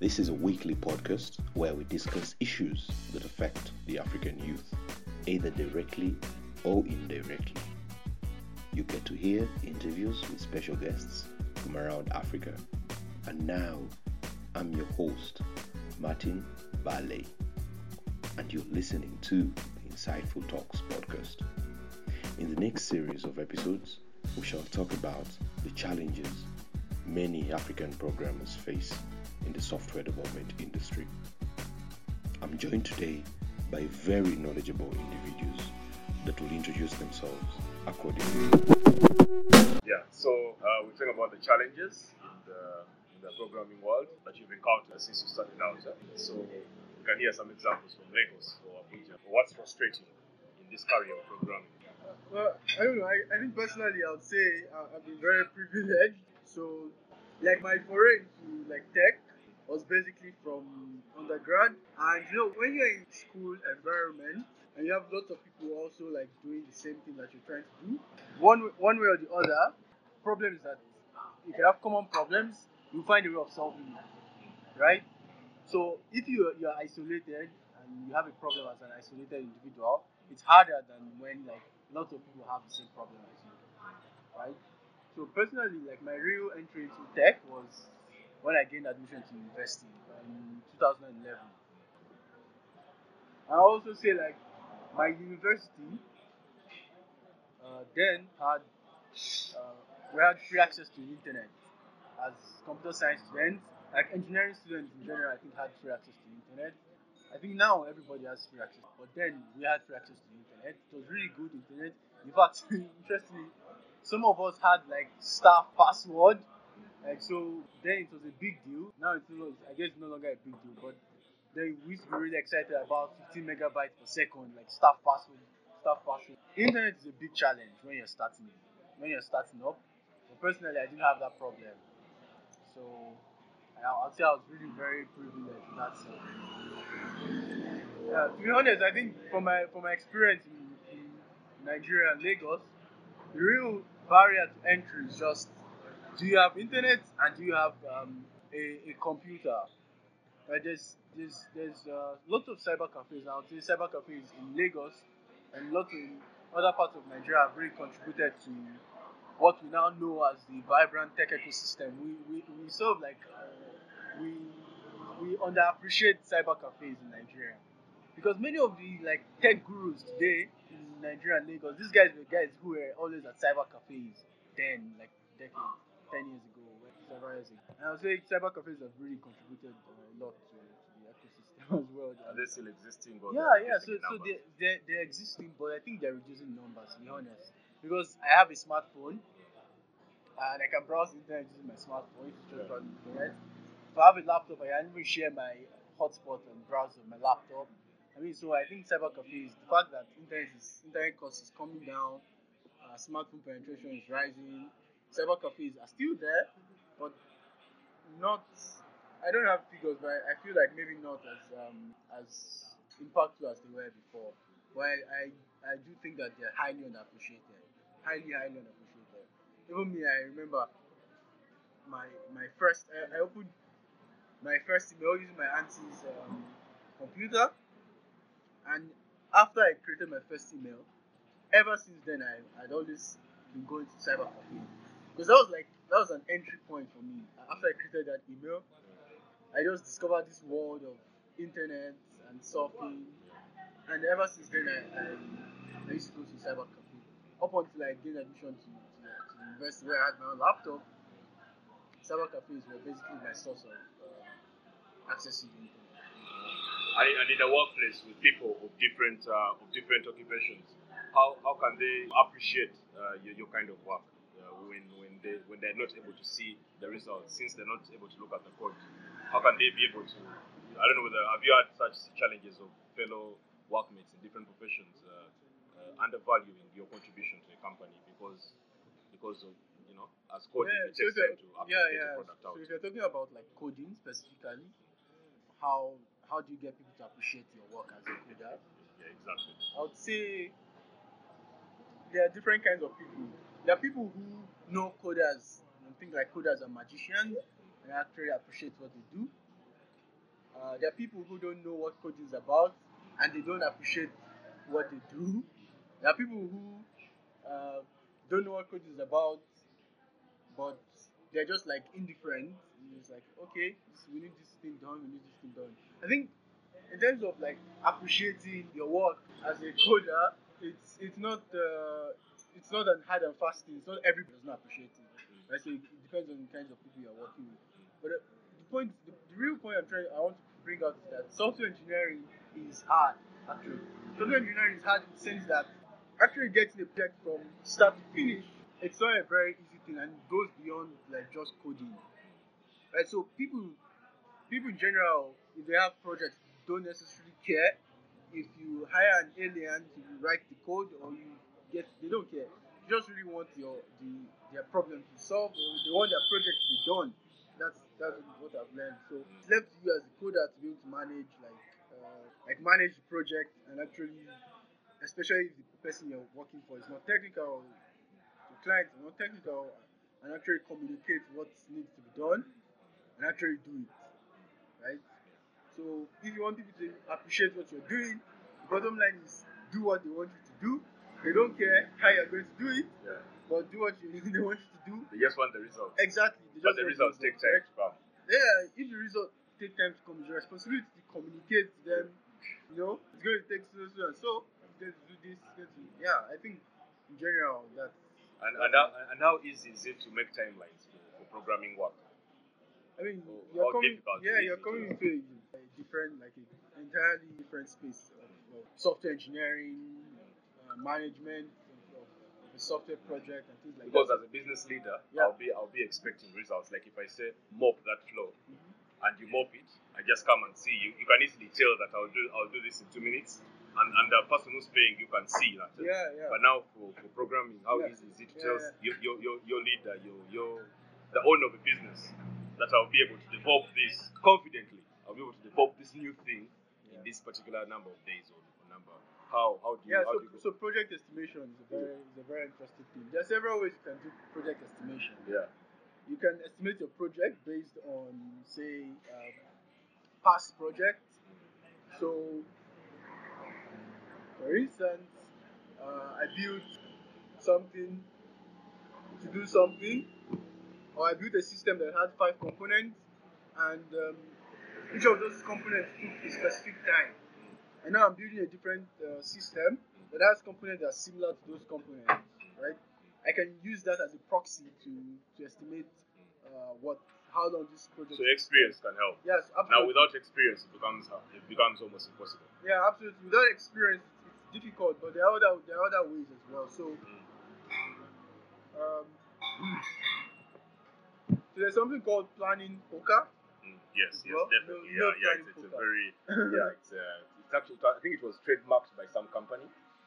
This is a weekly podcast where we discuss issues that affect the African youth, either directly or indirectly. You get to hear interviews with special guests from around Africa. And now, I'm your host, Martin Ballet, and you're listening to Insightful Talks podcast. In the next series of episodes, we shall talk about the challenges many African programmers face in the software development industry. I'm joined today by very knowledgeable individuals that will introduce themselves accordingly. Yeah, so uh, we talk about the challenges in the, in the programming world that you've encountered since you started out. yeah? So you can hear some examples from Lagos or Abuja. What's frustrating in this career of programming? Well, I don't know. I, I think personally, I would say uh, I've been very privileged. So, like my foray into like tech was basically from undergrad, and you know when you're in school environment and you have lots of people also like doing the same thing that you're trying to do, one one way or the other, problem is that if you have common problems, you find a way of solving it, right? So if you you're isolated and you have a problem as an isolated individual, it's harder than when like lots of people have the same problem as you, right? So personally, like my real entry into tech was when I gained admission to university in 2011. I also say like my university uh, then had uh, we had free access to the internet as computer science students, like engineering students in general. I think had free access to the internet. I think now everybody has free access, but then we had free access to the internet. It was really good internet. In fact, interestingly, some of us had like staff password. Like so, then it was a big deal. Now it's no, I guess no longer a big deal, but then we used to be really excited about 15 megabytes per second, like staff password, staff password. Internet is a big challenge when you're starting when you're starting up. But personally, I didn't have that problem, so I'll say I was really very privileged in that sense. Yeah, to be honest, I think from my from my experience in, in Nigeria and Lagos, the real barrier to entry is just do you have internet and do you have um, a, a computer? Right, there's there's there's uh, lots of cyber cafes. now. say cyber cafes in Lagos and lots in other parts of Nigeria have really contributed to what we now know as the vibrant tech ecosystem. We we, we sort of like uh, we we underappreciate cyber cafes in Nigeria because many of the like tech gurus today in Nigeria and Lagos, these guys were guys who were always at cyber cafes then, like decades, ten years ago, several years ago. And I would say cyber cafes have really contributed a lot to, to the ecosystem as well. Are they still existing? Or Yeah, yeah. So, so they they're, they're existing, but I think they're reducing numbers. To be honest, because I have a smartphone and I can browse the internet using my smartphone. If you just browse the internet. If I have a laptop, I can even share my hotspot and browse on my laptop. I mean, so I think cyber cafes, the fact that internet is internet cost is coming down, uh, smartphone penetration is rising. Cyber cafes are still there, but not. I don't have figures, but I, I feel like maybe not as um, as impactful as they were before. But I, I, I do think that they're highly underappreciated. Highly, highly underappreciated. Even me, I remember my my first. I, I opened my first email using my auntie's um, computer, and after I created my first email, ever since then I I'd always been going to cyber cafe because that was like that was an entry point for me. After I created that email, I just discovered this world of internet and surfing, and ever since then I, I, I used to go to cyber cafe. Up until I gained admission to, to, to the university where I had my own laptop, cyber cafes were basically my source of uh, accessing the internet. And and in the workplace with people of different uh, of different occupations, how, how can they appreciate uh, your, your kind of work uh, when when they when they're not able to see the results since they're not able to look at the code? How can they be able to? I don't know whether have you had such challenges of fellow workmates in different professions uh, uh, undervaluing your contribution to a company because because of you know as coding Yeah, it takes if time to yeah, yeah. So if you're talking about like coding specifically, how how do you get people to appreciate your work as a coder? Yeah, exactly. I would say there are different kinds of people. There are people who know coders and think like coders are magicians and actually appreciate what they do. Uh, there are people who don't know what coding is about and they don't appreciate what they do. There are people who uh, don't know what coding is about, but they're just like indifferent. It's like, okay, we need this thing done, we need this thing done. I think in terms of like appreciating your work as a coder, it's it's not uh, it's not an hard and fast thing. It's not everybody does not appreciate it. Right? So it, depends on the kinds of people you're working with. But uh, the point, the, the real point I'm trying, I want to bring out is that software engineering is hard. Actually, software engineering is hard in the sense that actually getting a project from start to finish, it's not a very easy thing and goes beyond like just coding. Right? So people, people in general, if they have projects, don't necessarily care if you hire an alien to write the code or you get they don't care. They just really want your the their problem to solve they want their project to be done. That's that's what I've learned. So it's left to you as a coder to be able to manage like uh, like manage the project and actually especially if the person you're working for is not technical client is not technical and actually communicate what needs to be done and actually do it. Right? So if you want people to appreciate what you're doing, the bottom line is do what they want you to do. They don't care how you're going to do it, Yeah. but do what you, they want you to do. They just want the result. Exactly. They But the results take time correct? to come. Yeah, if the result take time to come, it's your responsibility to communicate to them. You know, it's going to take so so and so. Going to do this. Going to, yeah, I think in general that's And, and, how, and how easy is it to make timelines for, for programming work? I mean, you're coming, yeah, you're coming to- into a, a different, like a entirely different space of, of software engineering, uh, management of, of, of a software project and things like Because that. Because as a business leader, Yeah. I'll be I'll be expecting results. Like if I say mop that floor Mhm. and you mop it, I just come and see you. You can easily tell that I'll do I'll do this in two minutes, and, and the person who's paying you can see that. yeah, yeah. But now for, for programming, how Yeah. easy is it to tell your, your, your, your leader, your, your the owner of a business that I'll be able to develop this confidently. I'll be able to develop this new thing in this particular number of days or, or number. How how do you yeah, how so, do you so project estimation is a very is a very interesting thing. There are several ways you can do project estimation. yeah. You can estimate your project based on, say, um, past projects. So, for instance, uh, I built something to do something, or I built a system that had five components, and um, each of those components took a specific time. And now I'm building a different uh, system that has components that are similar to those components, right? I can use that as a proxy to, to estimate uh, what how long this project. So experience can help. Yes, absolutely. Now without experience, it becomes it becomes almost impossible. Yeah, absolutely. Without experience, difficult, but there are other there are other ways as well. So, um, so there's something called planning poker. Mm, yes, yes, Well, definitely. no- yeah, yeah. It's, it's a very yeah. It's, uh, it's actually I think it was trademarked by some company.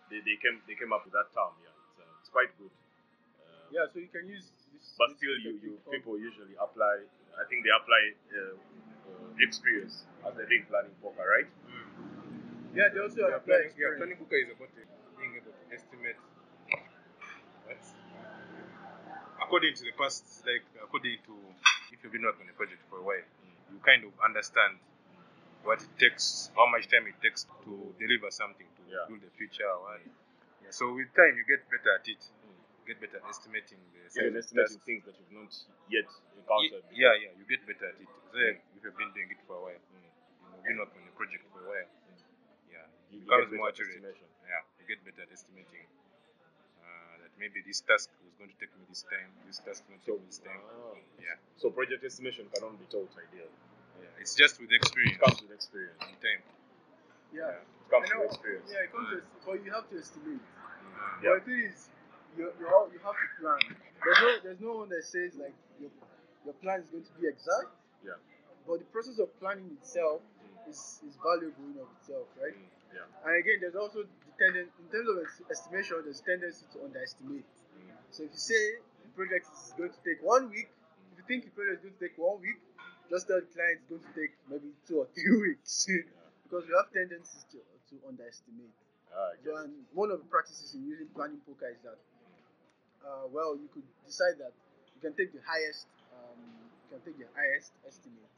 They, they came they came up with that term. Yeah, it's, uh, it's quite good. Uh, Yeah, so you can use this. But this still, you, you people usually apply. I think they apply uh, uh, experience as they think planning poker, right? Yeah, they also Yeah, apply planning, yeah, planning poker is about being able to estimate. Right? According to the past, like according to if you've been working on a project for a while, you kind of understand what it takes, how much time it takes to deliver something to Yeah. build a feature. Or, yeah, so with time, you get better at it. You get better at estimating the of estimating things that you've not yet encountered. Ye- Yeah, yeah, you get better at it. So if you've been doing it for a while, you've been working on a project for a while, yeah, You it get becomes more accurate. estimation. Yeah, you get better at estimating uh, that maybe this task was going to take me this time, this task will So, take me this time. ah, Yeah, so project estimation cannot be taught ideally. yeah, it's just with experience. It experience comes with experience. and time. Yeah. It comes with experience. Yeah, it comes with, to, but you have to estimate. Mm. Yeah. But the thing is, you you, all, you have to plan. There's no there's no one that says like your your plan is going to be exact. Yeah. But the process of planning itself is is valuable in of itself, right? Mm, yeah. And again, there's also the tenden- in terms of estimation, there's tendency to underestimate. Mm. So if you say the project is going to take one week, if you think the project is going to take one week, just tell the client it's going to take maybe two or three weeks. because we have tendencies to, to underestimate. I So, and one of the practices in using planning poker is that, uh, well, you could decide that you can take the highest, um, you can take the highest estimate.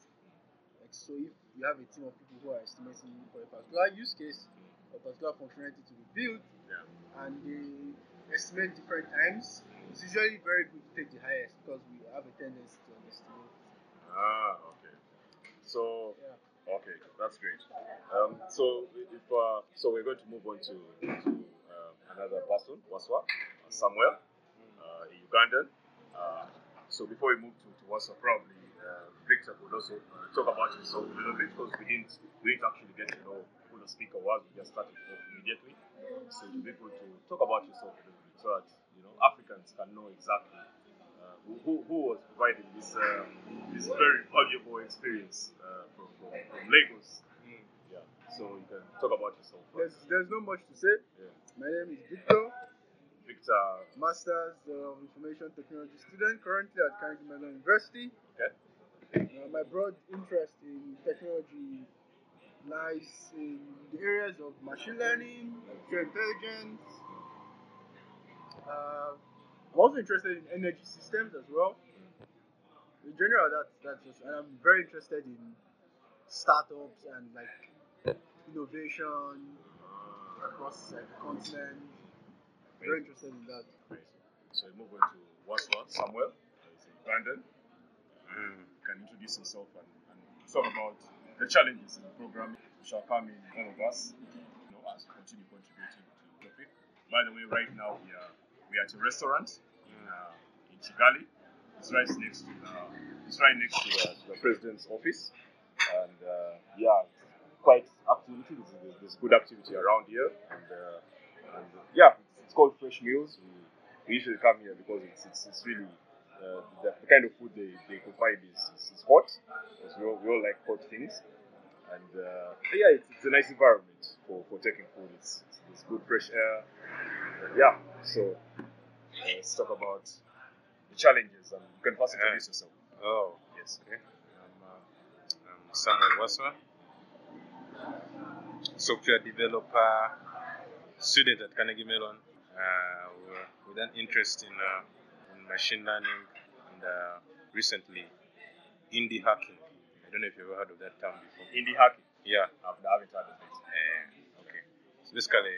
So if you have a team of people who are estimating for a particular use case, a particular functionality to be built, Yeah. and they estimate different times, it's usually very good to take the highest because we have a tendency to underestimate. Ah, okay. So, Yeah. okay, that's great. Um, so if uh, so, we're going to move on to, to um, another person, Waswa, Samuel, uh, a Ugandan. Uh, so before we move to, to Waswa, probably uh, Victor would also uh, talk about himself a little bit because we didn't we didn't actually get to know who the speaker was. We just started off immediately. So it'd be good to talk about yourself a little bit so that you know Africans can know exactly uh, who, who, was providing this uh, this very valuable experience uh, from, from, from Lagos. Yeah. So you can talk about yourself. There's, there's not much to say. Yeah. My name is Victor. Victor. Masters of Information Technology student currently at Carnegie Mellon University. Okay. Uh, my broad interest in technology lies in the areas of machine learning, artificial intelligence. Uh, I'm also interested in energy systems as well. In general, that's that's just, and I'm very interested in startups and like innovation across like continent. Very interested in that. So we move on to Waswa Samuel. Brandon. Mm. can introduce himself and, and talk about the challenges in the program which shall come in all of us you know, as we continue contributing to profit. By the way, right now we are we are at a restaurant in uh, in Kigali. It's right next to the it's right next to, to the president's office, and uh, yeah, quite activity. There's, there's good activity around here, and, uh, and uh, yeah, it's, it's called Fresh Meals. We, we usually come here because it's it's, it's really uh, the, the kind of food they, they provide is, is, is hot because we all, we all like hot things. And uh, yeah it's, it's a nice environment for, for taking food. It's, it's, it's good fresh air. Yeah so uh, let's talk about the challenges. And you can first introduce yourself. Oh, yes. okay. I'm, uh, I'm Samuel Waswa, software developer, student at Carnegie Mellon, uh, with- an interest in, uh, in machine learning uh, recently indie hacking. I don't know if you've ever heard of that term before. indie hacking Yeah. I've, I haven't heard of it Uh, okay. So basically,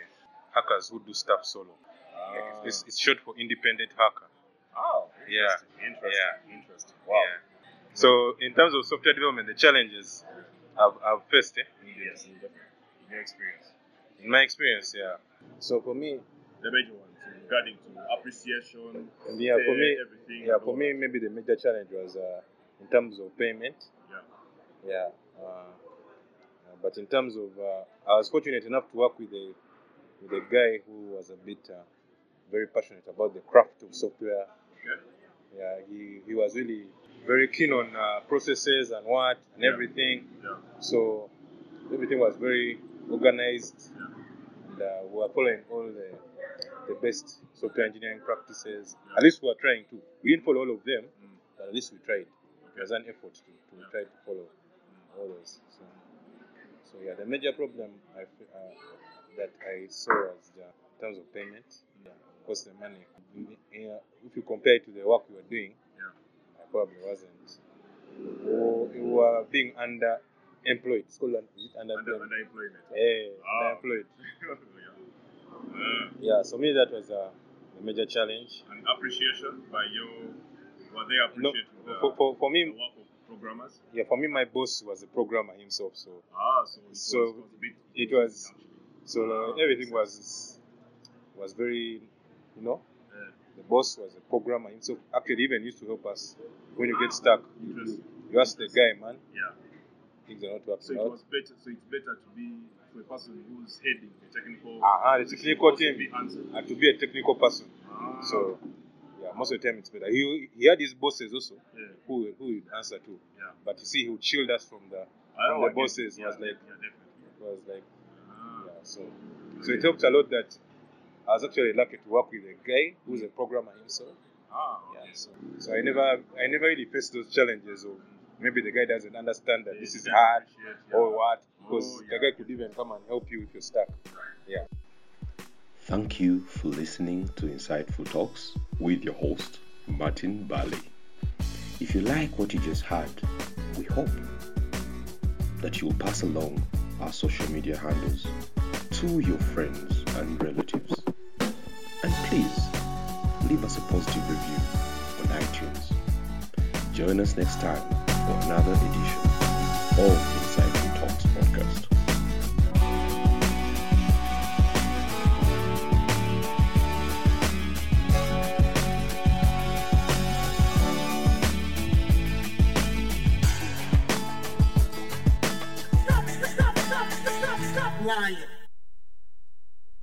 hackers who do stuff solo. Ah. it's, it's short for independent hacker. oh Yeah. interesting interesting Yeah. interesting wow Yeah. So in terms of software development, the challenges I've, I've faced, eh? yes definitely your experience in my experience, yeah. So for me, the major ones regarding to appreciation yeah, for me, everything yeah, for me, maybe the major challenge was uh, in terms of payment. yeah Yeah. Uh, uh, but in terms of, uh, I was fortunate enough to work with a with a guy who was a bit uh, very passionate about the craft of software. okay Yeah, he, he was really very keen on uh, processes and what and Yeah. everything. yeah So everything was very organized, Yeah. and uh, we were following all the the best software engineering practices. Yeah. At least we are trying to. We didn't follow all of them, Mm. but at least we tried. There was an effort to, to Yeah. try to follow all those. So, so yeah, the major problem I uh, that I saw was the, in terms of payment. Yeah, of course, the money. If you compare it to the work we were doing, Yeah. I probably wasn't. We we were being underemployed. It's called un- is it under underemployment Eh, Ah. underemployed. yeah. Yeah, so me that was uh, a major challenge. and appreciation by you. Were they No, appreciating the, for, for, for the me, work of programmers? yeah, for me, my boss was a programmer himself, so Ah, so it So, was, a it was- so uh, Ah, everything was was very, you know, Yeah. the boss was a programmer himself. Actually, even used to help us when you get stuck. You, you ask the guy, man, Yeah. things are not So it out. was better. So it's better to be for a person who's heading the technical. Uh-huh, the technical team. Be answered. And to be a technical person, Ah, so yeah, most of the time it's better. He he had his bosses also yeah, who who would answer to, yeah. but you see, he would shield us from the from the bosses. yeah, was like yeah, definitely. was like Ah, yeah, so so it helped a lot that I was actually lucky to work with a guy who's a programmer himself. ah, Yeah, okay. so, so I never I never really faced those challenges of maybe the guy doesn't understand that They this is hard appreciate, yeah. or what because Oh, the guy could even come and help you if you're stuck. Yeah. Thank you for listening to Insightful Talks with your host, Martin Bali. If you like what you just heard, we hope that you'll pass along our social media handles to your friends and relatives. And please leave us a positive review on iTunes. Join us next time for another edition